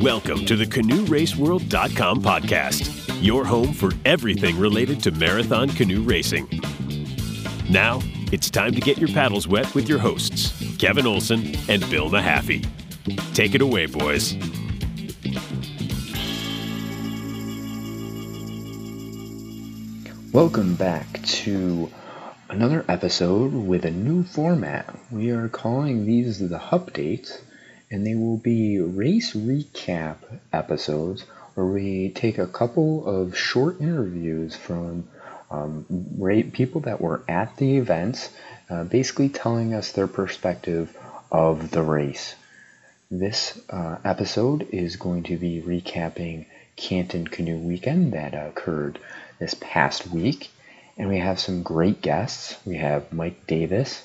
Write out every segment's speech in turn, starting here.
Welcome to the CanoeRaceWorld.com podcast, your home for everything related to marathon canoe racing. Now, it's time to get your paddles wet with your hosts, Kevin Olson and Bill Mahaffey. Take it away, boys. Welcome back to another episode with a new format. We are calling these the Updates, and they will be race recap episodes where we take a couple of short interviews from um, people that were at the events, uh, basically telling us their perspective of the race. This uh, episode is going to be recapping Canton Canoe Weekend that occurred this past week. And we have some great guests. We have Mike Davis,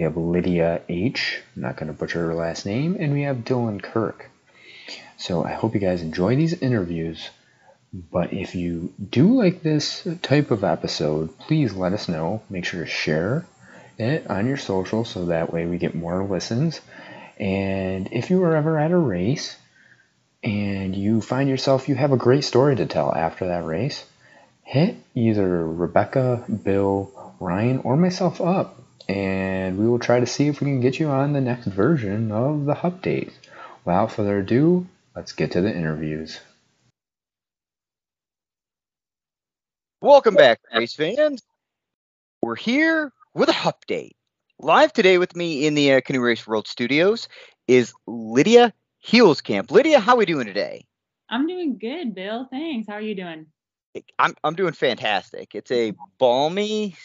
we have Lydia H. I'm not going to butcher her last name, and we have Dylan Kirk. So I hope you guys enjoy these interviews. But if you do like this type of episode, please let us know. Make sure to share it on your social so that way we get more listens. And if you are ever at a race and you find yourself you have a great story to tell after that race, hit either Rebecca, Bill, Ryan, or myself up, and we will try to see if we can get you on the next version of the update. Without further ado, let's get to the interviews. Welcome back, race fans. We're here with a update. Live today with me in the uh, Canoe Race World Studios is Lydia Heelskamp. Lydia, how are we doing today? I'm doing good, Bill. Thanks. How are you doing? I'm I'm doing fantastic. It's a balmy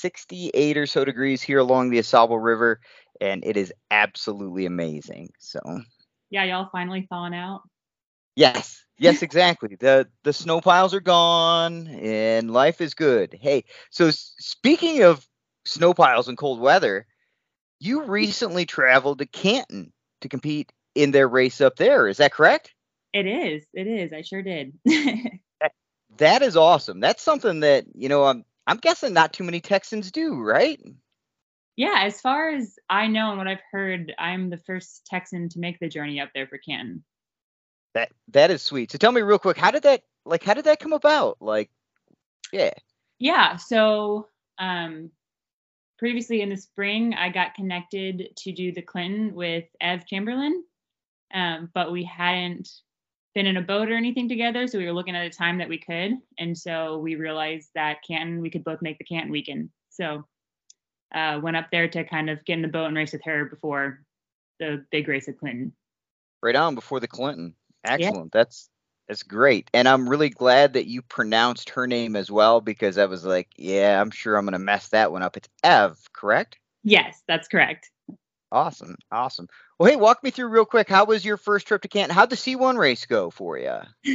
68 or so degrees here along the AuSable River, and it is absolutely amazing. So yeah, y'all finally thawing out. Yes, yes, exactly. the The snow piles are gone, and life is good. Hey, so speaking of snow piles and cold weather, you recently traveled to Canton to compete in their race up there. Is that correct? It is. It is. I sure did. that is awesome. That's something that you know. I'm I'm guessing not too many Texans do, right? Yeah, as far as I know and what I've heard, I'm the first Texan to make the journey up there for Canton. That that is sweet. So tell me real quick, how did that like how did that come about? Like, yeah. Yeah. So um previously in the spring I got connected to do the Clinton with Ev Chamberlain. Um, but we hadn't been in a boat or anything together. So we were looking at a time that we could. And so we realized that Canton, we could both make the Canton weekend. So uh, went up there to kind of get in the boat and race with her before the big race at Clinton. Right on before the Clinton. Excellent. Yeah. That's that's great. And I'm really glad that you pronounced her name as well because I was like, yeah, I'm sure I'm going to mess that one up. It's Ev, correct? Yes, that's correct. Awesome. Awesome. Well, hey, walk me through real quick. How was your first trip to Canton? How'd the C1 race go for you?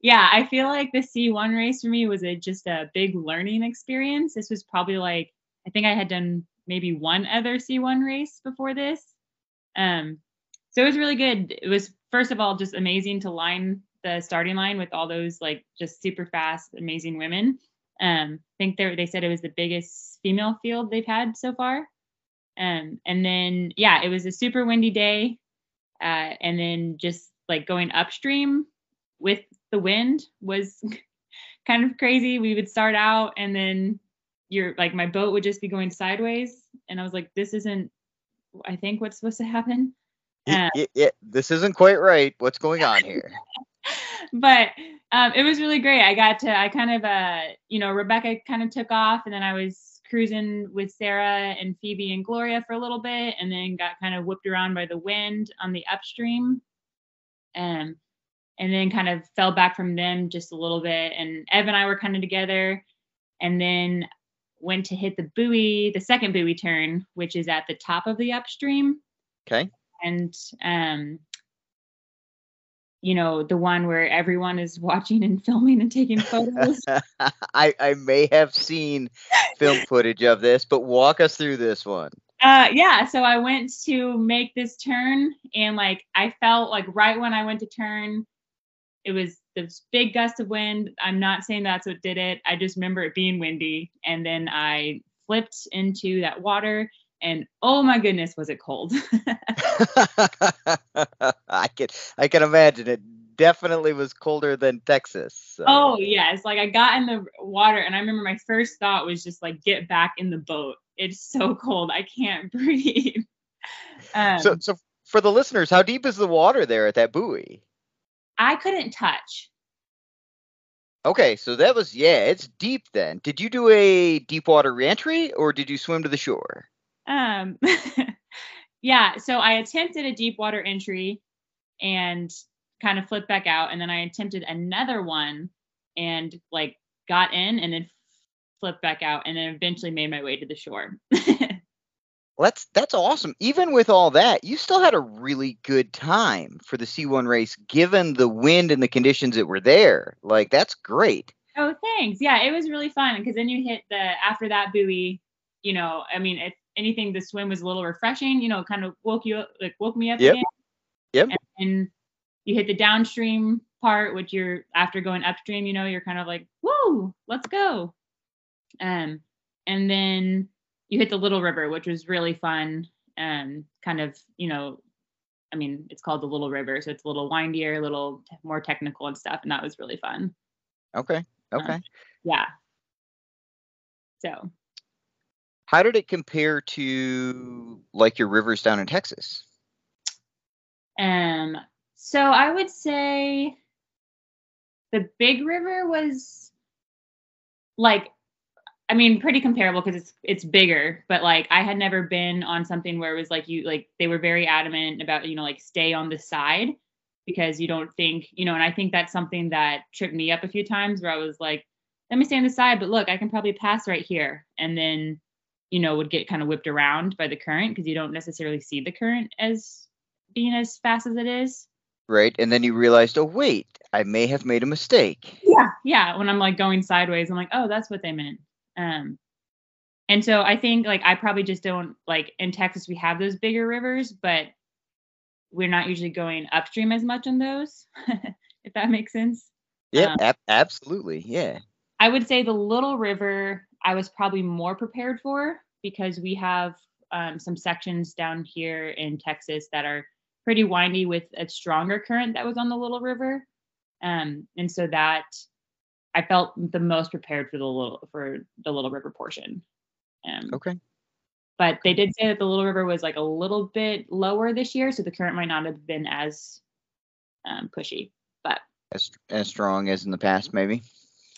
yeah, I feel like the C1 race for me was a, just a big learning experience. This was probably like, I think I had done maybe one other C1 race before this. Um, so it was really good. It was, first of all, just amazing to line the starting line with all those like just super fast, amazing women. Um, I think they they said it was the biggest female field they've had so far. Um, and then yeah, it was a super windy day. Uh, and then just like going upstream with the wind was kind of crazy. We would start out and then you're like my boat would just be going sideways. And I was like, this isn't I think what's supposed to happen. Yeah, yeah, this isn't quite right. What's going on here? but um, it was really great. I got to, I kind of, uh, you know, Rebecca kind of took off, and then I was cruising with Sarah and Phoebe and Gloria for a little bit, and then got kind of whipped around by the wind on the upstream, and and then kind of fell back from them just a little bit. And Ev and I were kind of together, and then went to hit the buoy, the second buoy turn, which is at the top of the upstream. Okay. And um, you know, the one where everyone is watching and filming and taking photos. I, I may have seen film footage of this, but walk us through this one. Uh, yeah, so I went to make this turn, and like I felt like right when I went to turn, it was this big gust of wind. I'm not saying that's what did it. I just remember it being windy, and then I flipped into that water and oh my goodness was it cold I can I can imagine it definitely was colder than Texas. So. Oh yes, like I got in the water and I remember my first thought was just like get back in the boat. It's so cold. I can't breathe. Um, so so for the listeners, how deep is the water there at that buoy? I couldn't touch. Okay, so that was yeah, it's deep then. Did you do a deep water reentry or did you swim to the shore? Um yeah, so I attempted a deep water entry and kind of flipped back out and then I attempted another one and like got in and then flipped back out and then eventually made my way to the shore. Well, that's that's awesome. Even with all that, you still had a really good time for the C1 race, given the wind and the conditions that were there. Like that's great. Oh, thanks. Yeah, it was really fun because then you hit the after that buoy. You know, I mean, if anything, the swim was a little refreshing. You know, kind of woke you up, like woke me up Yep. again. Yep. And, you hit the downstream part, which you're after going upstream. You know, you're kind of like, woo, let's go. Um, and then you hit the Little River, which was really fun. Um, kind of, you know, I mean, it's called the Little River, so it's a little windier, a little t- more technical and stuff, and that was really fun. Okay. Okay. Yeah. So, How did it compare to like your rivers down in Texas? um, so I would say the Big River was like, I mean, pretty comparable because it's it's bigger, but like I had never been on something where it was like you like they were very adamant about you know like stay on the side because you don't think you know, and I think that's something that tripped me up a few times where I was like, let me stay on the side, but look, I can probably pass right here, and then you know would get kind of whipped around by the current because you don't necessarily see the current as being as fast as it is. Right. And then you realized, oh wait, I may have made a mistake. Yeah, yeah. When I'm like going sideways, I'm like, oh, that's what they meant. Um, and so I think like I probably just don't like in Texas we have those bigger rivers, but we're not usually going upstream as much on those, if that makes sense. Yeah, Um, ab- absolutely. Yeah. I would say the Little River I was probably more prepared for because we have um, some sections down here in Texas that are pretty windy with a stronger current that was on the Little River, um, and so that I felt the most prepared for the little for the Little River portion. Um, Okay. But they did say that the Little River was like a little bit lower this year, so the current might not have been as um, pushy. But As as strong as in the past, maybe.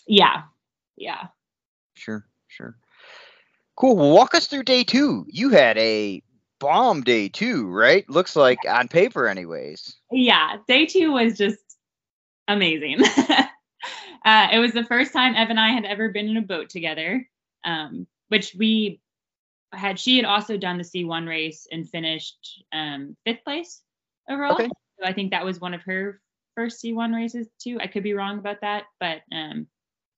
yeah, yeah. Sure. Sure. Cool. Well, walk us through day two. You had a bomb day two, right? Looks like on paper, anyways. yeah, day two was just amazing. uh, it was the first time Ev and I had ever been in a boat together, um, which we had. She had also done the C1 race and finished um, fifth place overall. Okay. So I think that was one of her first C1 races too. I could be wrong about that, but um,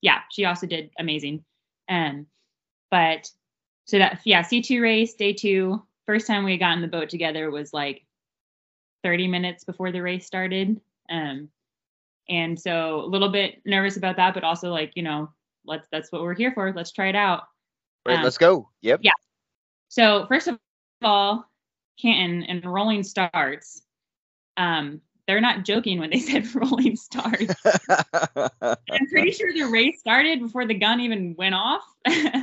yeah, she also did amazing. Um, but so that yeah, C2 race day two. First time we got in the boat together was like 30 minutes before the race started. Um, and so a little bit nervous about that, but also like, you know, let's that's what we're here for. Let's try it out. Right. Um, let's go. Yep. yeah. So first of all, Canton and rolling starts. Um, they're not joking when they said rolling starts. I'm pretty sure the race started before the gun even went off. uh,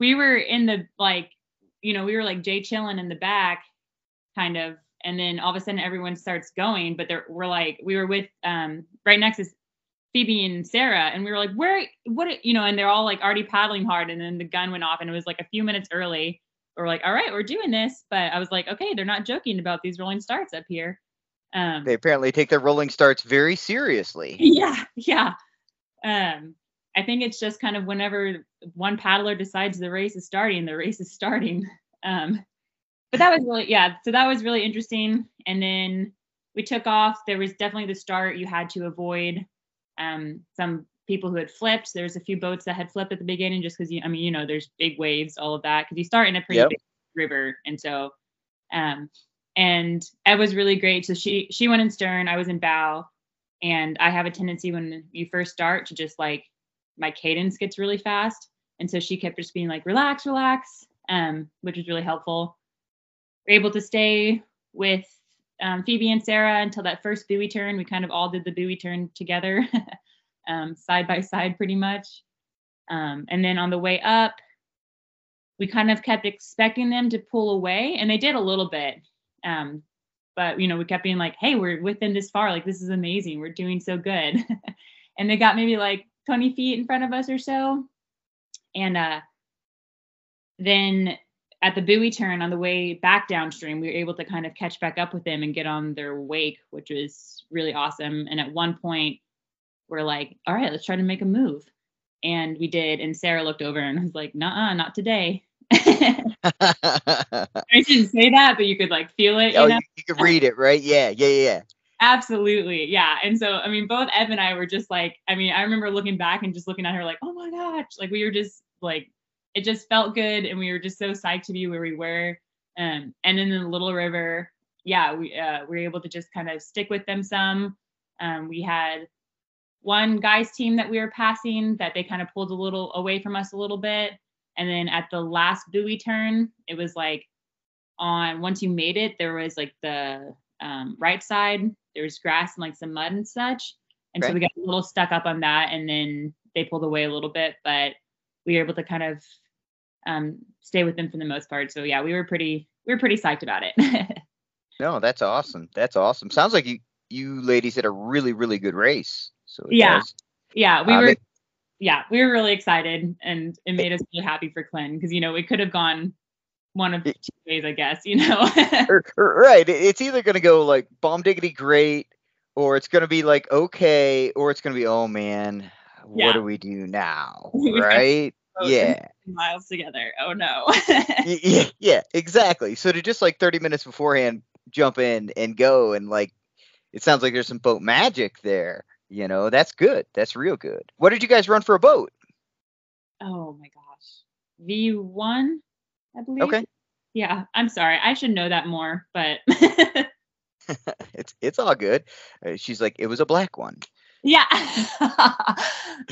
we were in the like, you know, we were like Jay chilling in the back, kind of, and then all of a sudden everyone starts going. But there, we're like, we were with um right next to Phoebe and Sarah, and we were like, where, what, you know, and they're all like already paddling hard, and then the gun went off, and it was like a few minutes early. We're like, all right, we're doing this, but I was like, okay, they're not joking about these rolling starts up here. Um, they apparently take their rolling starts very seriously. yeah, yeah. Um, I think it's just kind of whenever one paddler decides the race is starting, the race is starting. Um, but that was really, yeah. So that was really interesting. And then we took off. There was definitely the start. You had to avoid um, some people who had flipped. There was a few boats that had flipped at the beginning, just because you, I mean, you know, there's big waves, all of that, because you start in a pretty Yep. big river, and so, um, and Ev was really great. So she she went in stern, I was in bow, and I have a tendency when you first start to just like my cadence gets really fast, and so she kept just being like, relax, relax, um, which was really helpful. We're able to stay with um, Phoebe and Sarah until that first buoy turn. We kind of all did the buoy turn together, um, side by side, pretty much. Um, and then on the way up, we kind of kept expecting them to pull away, and they did a little bit. Um, but you know, we kept being like, "Hey, we're within this far. Like, this is amazing. We're doing so good." and they got maybe like 20 feet in front of us or so, and uh, then at the buoy turn on the way back downstream, we were able to kind of catch back up with them and get on their wake, which was really awesome. And at one point, we're like, all right, let's try to make a move. And we did. And Sarah looked over and was like, nah, not today. I didn't say that, but you could like feel it. oh, you, know? you, you could read it, right? Yeah, yeah, yeah. Absolutely. Yeah. And so, I mean, both Ev and I were just like, I mean, I remember looking back and just looking at her like, oh my gosh. Like, we were just like, it just felt good. And we were just so psyched to be where we were. Um, and in the Little River, yeah, we, uh, we were able to just kind of stick with them some. Um, we had one guy's team that we were passing that they kind of pulled a little away from us a little bit. And then at the last buoy turn, it was like on once you made it, there was like the um, right side, there was grass and like some mud and such. And so we got a little stuck up on that and then they pulled away a little bit, but we were able to kind of um, stay with them for the most part. So yeah, we were pretty we were pretty psyched about it. No, that's awesome. That's awesome. Sounds like you you ladies had a really really good race. So Yeah. does. yeah, we Um, were it- yeah, we were really excited and it made us really happy for Clint because you know we could have gone one of two ways, I guess, you know. Er, er, right. It's either gonna go like bomb diggity great, or it's gonna be like okay, or it's gonna be oh man, Yeah. what do we do now? Right? Yeah. miles together. Oh no. Yeah, yeah, exactly. So to just like 30 minutes beforehand jump in and go and like it sounds like there's some boat magic there. You know, that's good. That's real good. What did you guys run for a boat? oh my gosh. V1, I believe. Okay. Yeah, I'm sorry. I should know that more, but It's it's all good. Uh, she's like, it was a black one. yeah.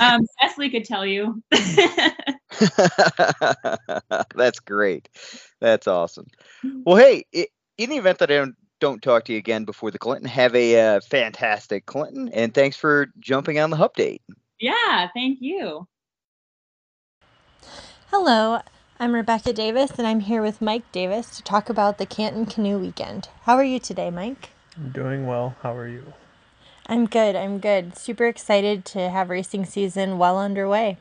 um, Leslie could tell you. That's great. That's awesome. Well, hey, i in the event that I don't, don't talk to you again before the Clinton, have a uh, fantastic Clinton, and thanks for jumping on the update. yeah, thank you. Hello, I'm Rebecca Davis, and I'm here with Mike Davis to talk about the Canton Canoe Weekend. How are you today, Mike? I'm doing well. How are you? I'm good, I'm good. Super excited to have racing season well underway.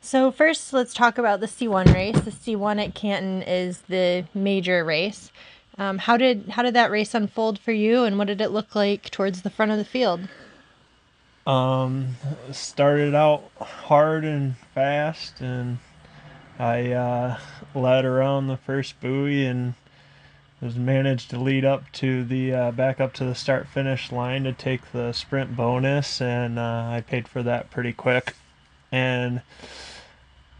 So, first, let's talk about the C1 race. The C1 at Canton is the major race. Um, how did how did that race unfold for you, and what did it look like towards the front of the field? Um, started out hard and fast, and I uh, led around the first buoy and was managed to lead up to the uh, back up to the start finish line to take the sprint bonus, and uh, I paid for that pretty quick, and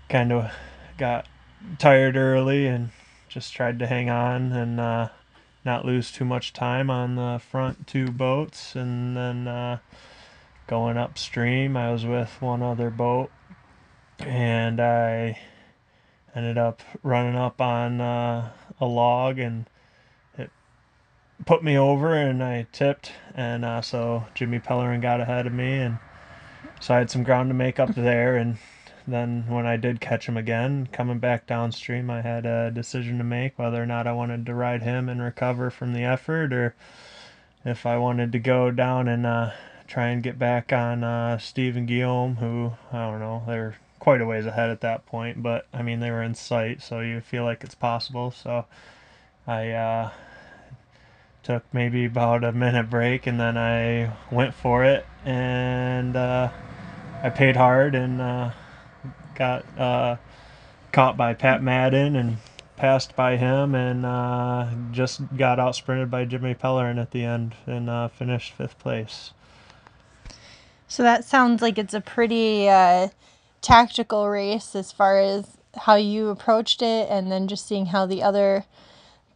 kind of got tired early and just tried to hang on and uh, not lose too much time on the front two boats, and then. Uh, going upstream. I was with one other boat, and I ended up running up on uh, a log, and it put me over, and I tipped, and uh, so Jimmy Pellerin got ahead of me, and so I had some ground to make up there, and then when I did catch him again, coming back downstream, I had a decision to make whether or not I wanted to ride him and recover from the effort, or if I wanted to go down and uh, try and get back on uh, Steve and Guillaume, who I don't know, they're quite a ways ahead at that point, but I mean they were in sight, so you feel like it's possible. So I uh, took maybe about a minute break, and then I went for it, and uh, I paid hard and uh, got uh, caught by Pat Madden and passed by him and uh, just got out sprinted by Jimmy Pellerin at the end and uh, finished fifth place. So that sounds like it's a pretty uh, tactical race as far as how you approached it, and then just seeing how the other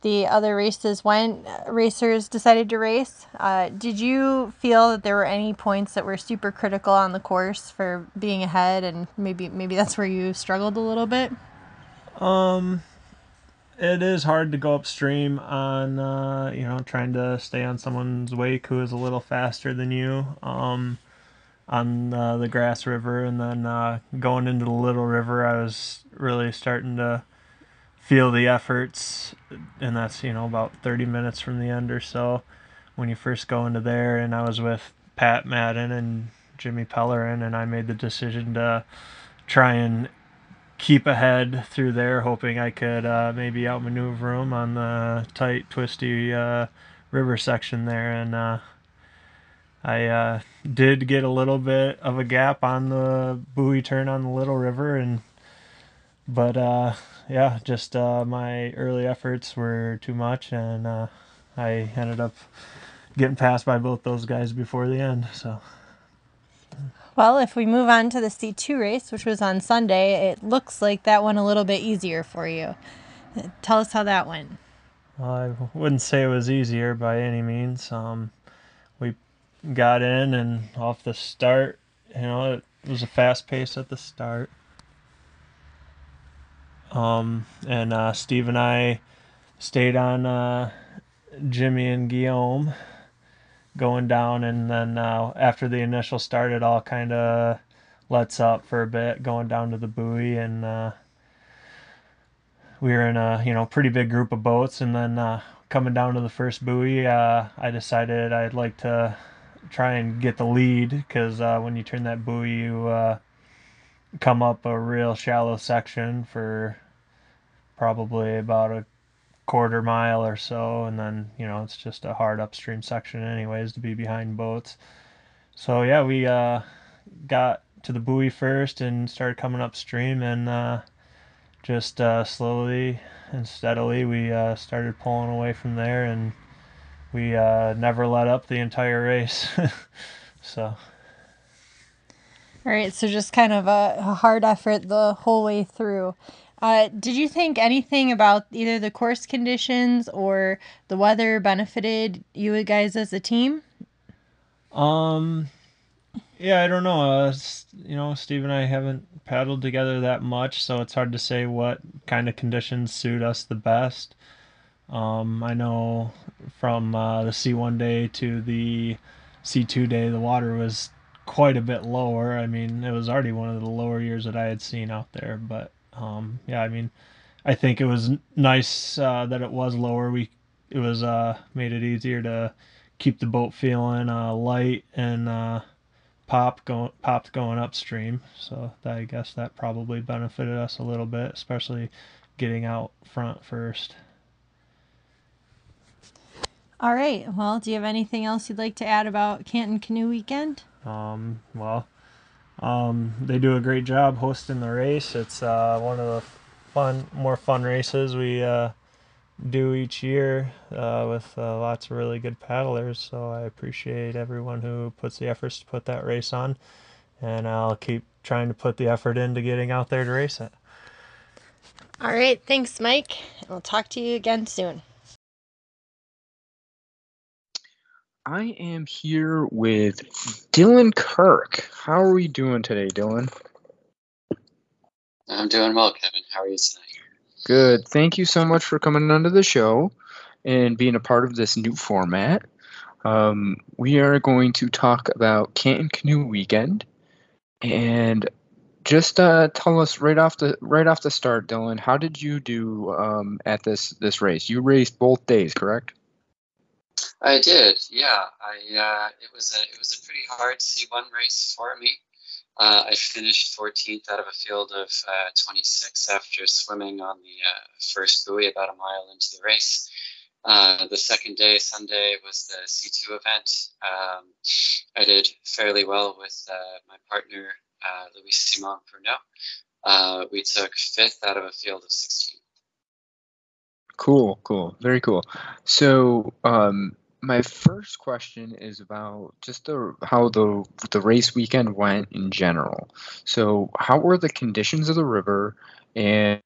the other races went. Racers decided to race. Uh, did you feel that there were any points that were super critical on the course for being ahead, and maybe maybe that's where you struggled a little bit? Um, it is hard to go upstream on uh, you know trying to stay on someone's wake who is a little faster than you um, on uh, the Grass River, and then uh, going into the Little River, I was really starting to feel the efforts, and that's you know about 30 minutes from the end or so when you first go into there, and I was with Pat Madden and Jimmy Pellerin, and I made the decision to try and keep ahead through there, hoping I could uh, maybe outmaneuver them on the tight, twisty uh, river section there. And uh, I uh, did get a little bit of a gap on the buoy turn on the Little River, and but uh, yeah, just uh, my early efforts were too much, and I ended up getting passed by both those guys before the end. So. Well, if we move on to the C2 race, which was on Sunday, it looks like that went a little bit easier for you. Tell us how that went. Well, I wouldn't say it was easier by any means. Um, got in and off the start, you know, it was a fast pace at the start. Um, and uh, Steve and I stayed on uh, Jimmy and Guillaume going down, and then uh, after the initial start, it all kind of lets up for a bit, going down to the buoy, and uh, we were in a you know pretty big group of boats, and then uh, coming down to the first buoy, uh, I decided I'd like to try and get the lead because uh, when you turn that buoy, you uh, come up a real shallow section for probably about a quarter mile or so, and then you know it's just a hard upstream section anyways to be behind boats. So yeah, we uh, got to the buoy first and started coming upstream, and uh, just uh, slowly and steadily we uh, started pulling away from there, and we uh, never let up the entire race. so. All right, so just kind of a, a hard effort the whole way through. Uh, did you think anything about either the course conditions or the weather benefited you guys as a team? Um, yeah, I don't know. Uh, you know, Steve and I haven't paddled together that much, so it's hard to say what kind of conditions suit us the best. Um, I know from uh, the C1 day to the C2 day, the water was quite a bit lower. I mean, it was already one of the lower years that I had seen out there, but um, yeah, I mean, I think it was nice uh, that it was lower. We it was uh, made it easier to keep the boat feeling uh, light and uh, pop going popped going upstream. So I guess that probably benefited us a little bit, especially getting out front first. All right. Well, do you have anything else you'd like to add about Canton Canoe Weekend? Um, well, um, they do a great job hosting the race. It's uh, one of the fun, more fun races we uh, do each year uh, with uh, lots of really good paddlers. So I appreciate everyone who puts the efforts to put that race on, and I'll keep trying to put the effort into getting out there to race it. All right, thanks, Mike. I'll talk to you again soon. I am here with Dylan Kirk. How are we doing today, Dylan? I'm doing well, Kevin. How are you tonight? Good. Thank you so much for coming onto the show and being a part of this new format. Um, we are going to talk about Canton Canoe Weekend, and just uh, tell us right off the right off the start, Dylan. How did you do um, at this this race? You raced both days, correct? I did, yeah. I uh, it was a it was a pretty hard C1 race for me. Uh, I finished 14th out of a field of uh, 26 after swimming on the uh, first buoy about a mile into the race. Uh, the second day, Sunday, was the C2 event. Um, I did fairly well with uh, my partner, Louis Simon Bruno. we took fifth out of a field of 16. Cool, cool, very cool. So, um, my first question is about just the how the the race weekend went in general. So, how were the conditions of the river, and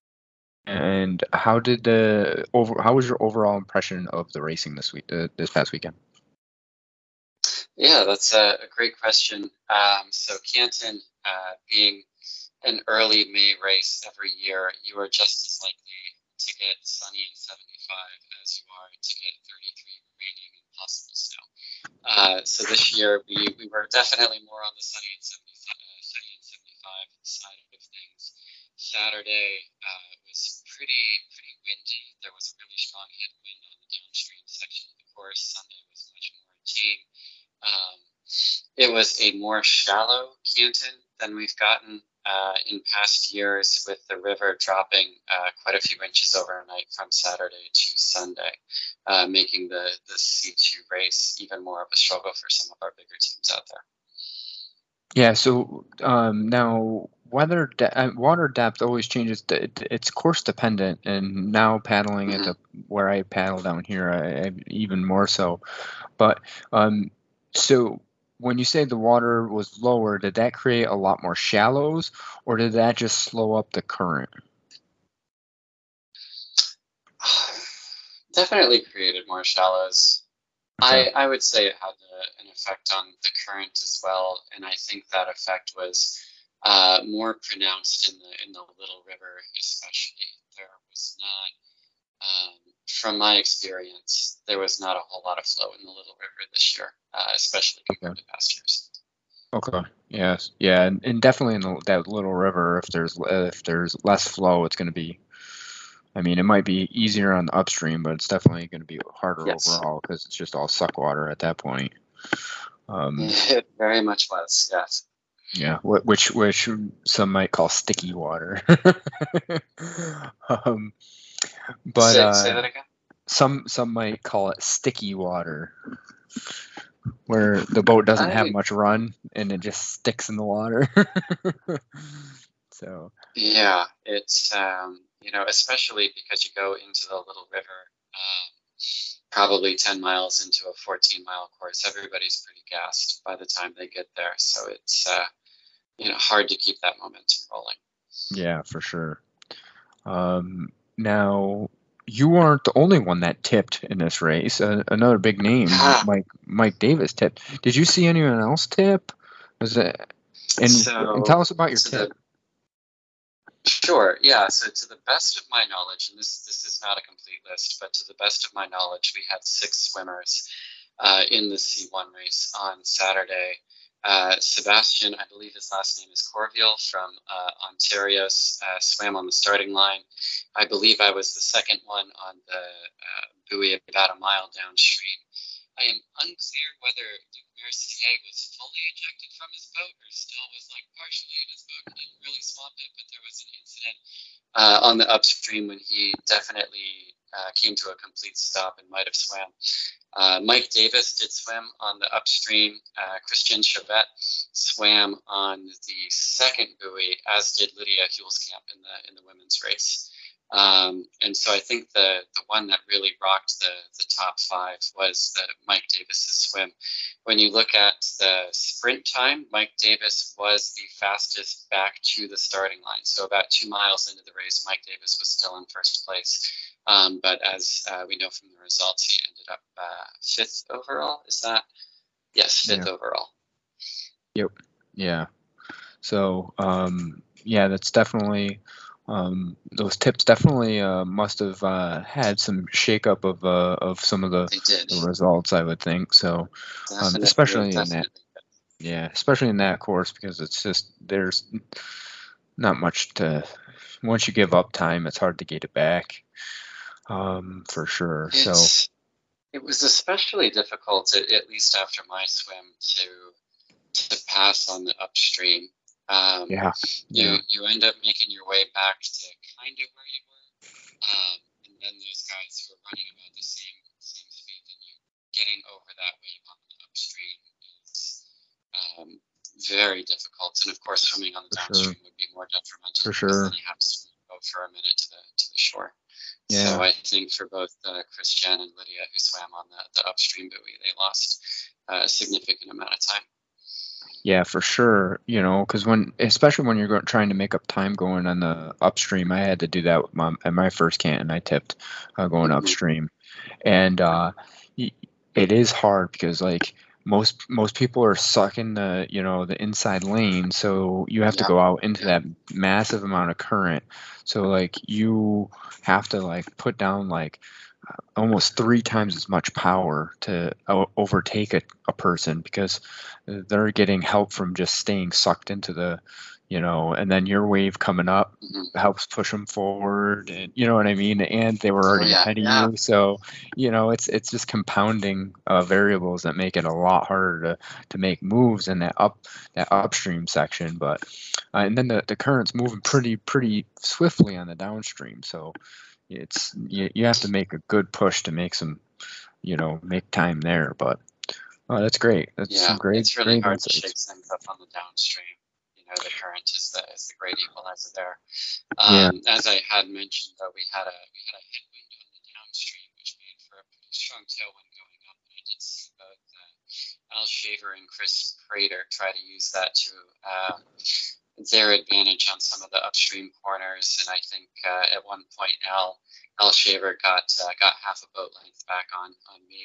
and how did the over how was your overall impression of the racing this week uh, this past weekend? Yeah, that's a, a great question. Um, so, Canton uh, being an early May race every year, you are just as likely to get sunny and 75 as you are to get 33 raining and possible snow. Uh, so this year we, we were definitely more on the sunny and 75, uh, sunny and 75 side of things. Saturday uh, was pretty pretty windy. There was a really strong headwind on the downstream section of the course. Sunday was much more tame. Um, it was a more shallow canton than we've gotten uh, in past years, with the river dropping uh, quite a few inches overnight from Saturday to Sunday, uh, making the, the C2 race even more of a struggle for some of our bigger teams out there. Yeah. So um, now weather de- uh, water depth always changes. It's course dependent, and now paddling mm-hmm. at the where I paddle down here, I, I, even more so. But um, so when you say the water was lower, did that create a lot more shallows, or did that just slow up the current? Definitely created more shallows. Okay. I, I would say it had a, an effect on the current as well, and I think that effect was uh, more pronounced in the in the Little River, especially. There was not um, from my experience, there was not a whole lot of flow in the Little River this year, uh, especially compared okay. to past years. Okay. Yes. Yeah, and, and definitely in the, that Little River, if there's if there's less flow, it's going to be. I mean, it might be easier on the upstream, but it's definitely going to be harder yes. overall because it's just all suck water at that point. Um, very much was. Yes. Yeah, which which some might call sticky water. um, but say, uh, say that again. Some some might call it sticky water, where the boat doesn't I, have much run and it just sticks in the water. so. Yeah, it's um, you know especially because you go into the little river. Um, probably 10 miles into a 14 mile course everybody's pretty gassed by the time they get there so it's uh, you know hard to keep that momentum rolling yeah for sure um, now, you weren't the only one that tipped in this race. Uh, another big name, Mike Mike Davis tipped. Did you see anyone else tip? Was it? And, so, and tell us about your tip. The, sure. Yeah. So to the best of my knowledge, and this this is not a complete list, but to the best of my knowledge, we had six swimmers uh, in the C1 race on Saturday. Uh, Sebastian, I believe his last name is Corville from uh, Ontario, uh, swam on the starting line. I believe I was the second one on the uh, buoy about a mile downstream. I am unclear whether Mercier was fully ejected from his boat or still was like partially in his boat and didn't really swamp it, but there was an incident uh, on the upstream when he definitely uh, came to a complete stop and might have swam. Uh, Mike Davis did swim on the upstream. Uh, Christian Chauvet swam on the second buoy, as did Lydia Hulskamp in the in the women's race. Um, and so I think the the one that really rocked the the top five was the Mike Davis's swim. When you look at the sprint time, Mike Davis was the fastest back to the starting line. So about two miles into the race, Mike Davis was still in first place. Um, but as uh, we know from the results, he ended up uh, fifth overall. Is that? Yes, fifth yeah. overall. Yep. Yeah. So um, yeah, that's definitely um, those tips definitely uh, must have uh, had some shakeup of uh, of some of the, the, results. I would think so, um, especially in that. Yeah, especially in that course because it's just there's not much to. Once you give up time, it's hard to get it back um, for sure. It's, so it was especially difficult, at, at, least after my swim, to to pass on the upstream. Um, yeah. You you end up making your way back to kind of where you were, um, and then those guys who are running about the same same speed than you, getting over that wave on the upstream is um, very difficult. And of course, swimming on the for downstream sure. would be more detrimental. For sure. you have to go for a minute to the to the shore. Yeah. So I think for both uh, Christian and Lydia, who swam on the, the upstream buoy, they lost uh, a significant amount of time. Yeah, for sure. You know, because when, especially when you're going, trying to make up time going on the upstream, I had to do that with my, at my first canton. I tipped uh, going mm-hmm. upstream, and uh, it is hard because like most most people are sucking the you know the inside lane so you have to go out into that massive amount of current so like you have to like put down like almost three times as much power to o- overtake a, a person because they're getting help from just staying sucked into the you know and then your wave coming up Mhm. helps push them forward and you know what i mean and they were already yeah, ahead of yeah. you so you know it's it's just compounding uh, variables that make it a lot harder to to make moves in that up that upstream section but uh, and then the, the current's moving pretty pretty swiftly on the downstream so it's you, you have to make a good push to make some you know make time there but oh that's great that's Yeah, some great it's really great hard to shake things up on the downstream. You know, the current is the is the great equalizer there. Yeah. Um, As I had mentioned, though, we had a we had a headwind on the downstream, which made for a pretty strong tailwind going up. And I did see both uh, Al Shaver and Chris Prater try to use that to uh, their advantage on some of the upstream corners. And I think uh, at one point Al Al Shaver got uh, got half a boat length back on on me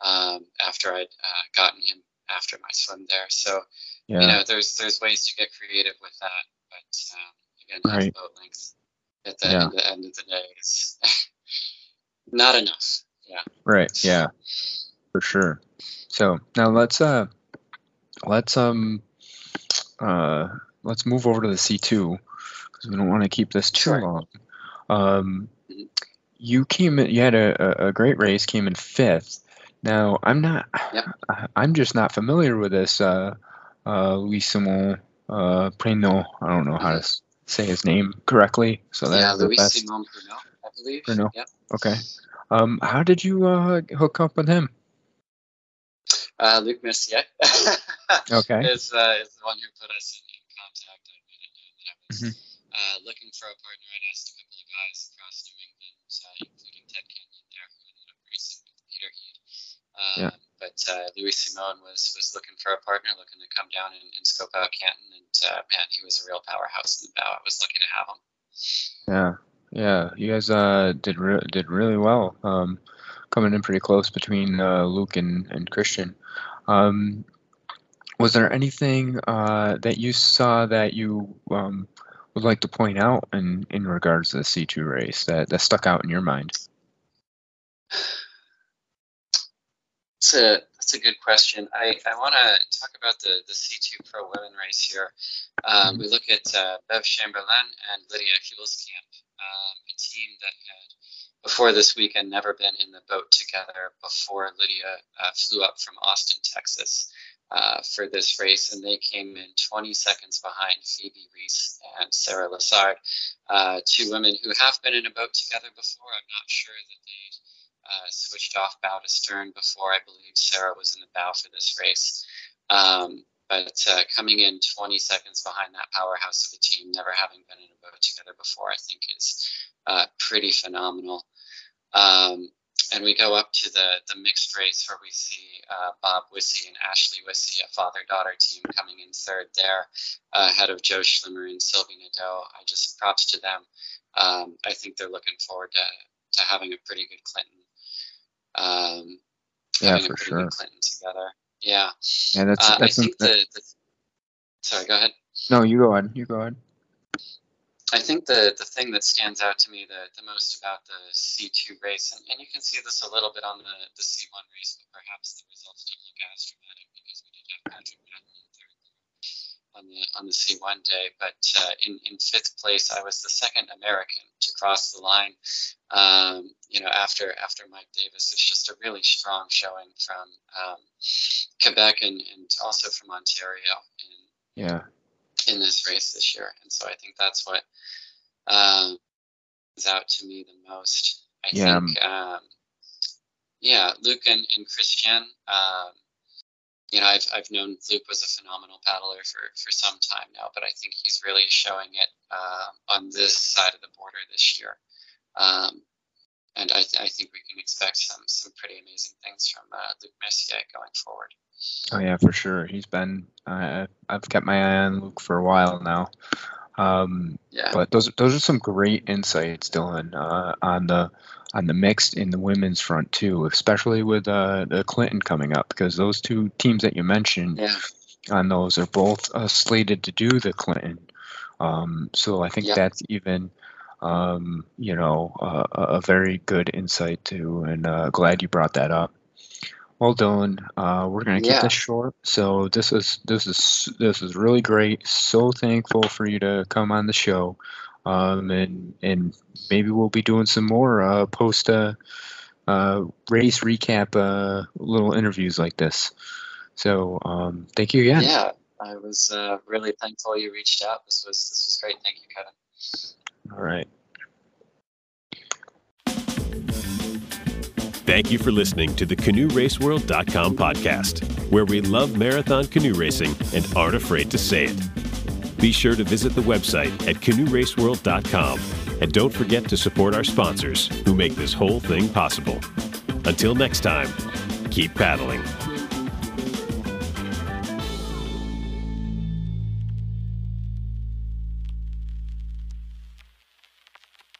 um, after I'd uh, gotten him after my swim there. So yeah you know, there's there's ways to get creative with that, but um, again, half Right. boat length at the, Yeah. the end of the day is not enough. Yeah. Right. Yeah. For sure. So now let's uh let's um uh let's move over to the C two because we don't want to keep this too Sure. long. Um, you came in, you had a, a, great race, came in fifth. Now I'm not, Yep. I- I'm just not familiar with this uh uh Louis Simon uh Preno. I don't know how to say his name correctly. So that's yeah, the Louis best. Simon Bruno, I believe. Bruno. Yep. Okay. Um, how did you uh hook up with him? Uh, Luc Messier Okay. is, uh, is the one who put us in, in contact. I made it known that I was Mhm. uh, looking for a partner. I'd asked a couple of guys across New England, uh, including Ted Kenyon there, who ended up racing with Peter Heed. Um, Yeah. But uh, Louis Simone was was looking for a partner, looking to come down and, and scope out Canton, and uh, man, he was a real powerhouse in the bow. I was lucky to have him. Yeah, yeah, you guys uh did re- did really well. Um, coming in pretty close between uh, Luc and and Christian. Um, was there anything uh that you saw that you um would like to point out in in regards to the C two race that that stuck out in your mind? That's a that's a good question. I, I want to talk about the the C2 Pro Women race here. Um, we look at uh, Bev Chamberlain and Lydia Hulskamp, um, a team that had before this weekend never been in the boat together before Lydia uh, flew up from Austin, Texas. Uh, for this race, and they came in 20 seconds behind Phoebe Reese and Sarah Lassard, uh, two women who have been in a boat together before. I'm not sure that they uh, switched off bow to stern before I believe Sarah was in the bow for this race. Um, but uh, coming in 20 seconds behind that powerhouse of a team, never having been in a boat together before, I think is uh, pretty phenomenal. Um, and we go up to the, the mixed race where we see uh, Bob Wissy and Ashley Wissy, a father daughter team, coming in third there, uh, ahead of Joe Schlimmer and Sylvie Nadeau. I just props to them. Um, I think they're looking forward to, to having a pretty good Clinton um, Yeah, for a pretty sure. good Clinton together. Yeah, And that's uh, I think the, the. Sorry, go ahead. no. You go ahead. You go ahead. I think the the thing that stands out to me the, the most about the C2 race, and, and you can see this a little bit on the, the C1 race, but perhaps the results don't look as dramatic because we did have Patrick on the on the C1 day. But uh, in in fifth place, I was the second American to cross the line. Um, you know, after after Mike Davis, it's just a really strong showing from um, Quebec and, and also from Ontario in Yeah. In this race this year. And so I think that's what um, is out to me the most. I Yeah, think, um, yeah, Luc and, and Christian, um, you know, I've, I've known Luc was a phenomenal paddler for, for some time now, but I think he's really showing it uh, on this side of the border this year. Um, and I, th- I think we can expect some some pretty amazing things from uh, Luc Messier going forward. Oh yeah, for sure. He's been. Uh, I've kept my eye on Luke for a while now. Um, Yeah. but those those are some great insights, Dylan, uh, on the on the mixed in the women's front too, especially with uh, the Clinton coming up because those two teams that you mentioned Yeah. on those are both uh, slated to do the Clinton. Um, so I think Yep. that's even, um, you know, uh, a very good insight too, and uh, glad you brought that up. Well, Dylan, uh, we're gonna keep Yeah. this short. So this is this is this is really great. So thankful for you to come on the show, um, and and maybe we'll be doing some more uh, post uh, uh, race recap uh, little interviews like this. So um, thank you again. Yeah. I was uh, really thankful you reached out. This was this was great. Thank you, Kevin. All right. Thank you for listening to the CanoeRaceWorld.com podcast, where we love marathon canoe racing and aren't afraid to say it. Be sure to visit the website at CanoeRaceWorld.com and don't forget to support our sponsors who make this whole thing possible. Until next time, keep paddling.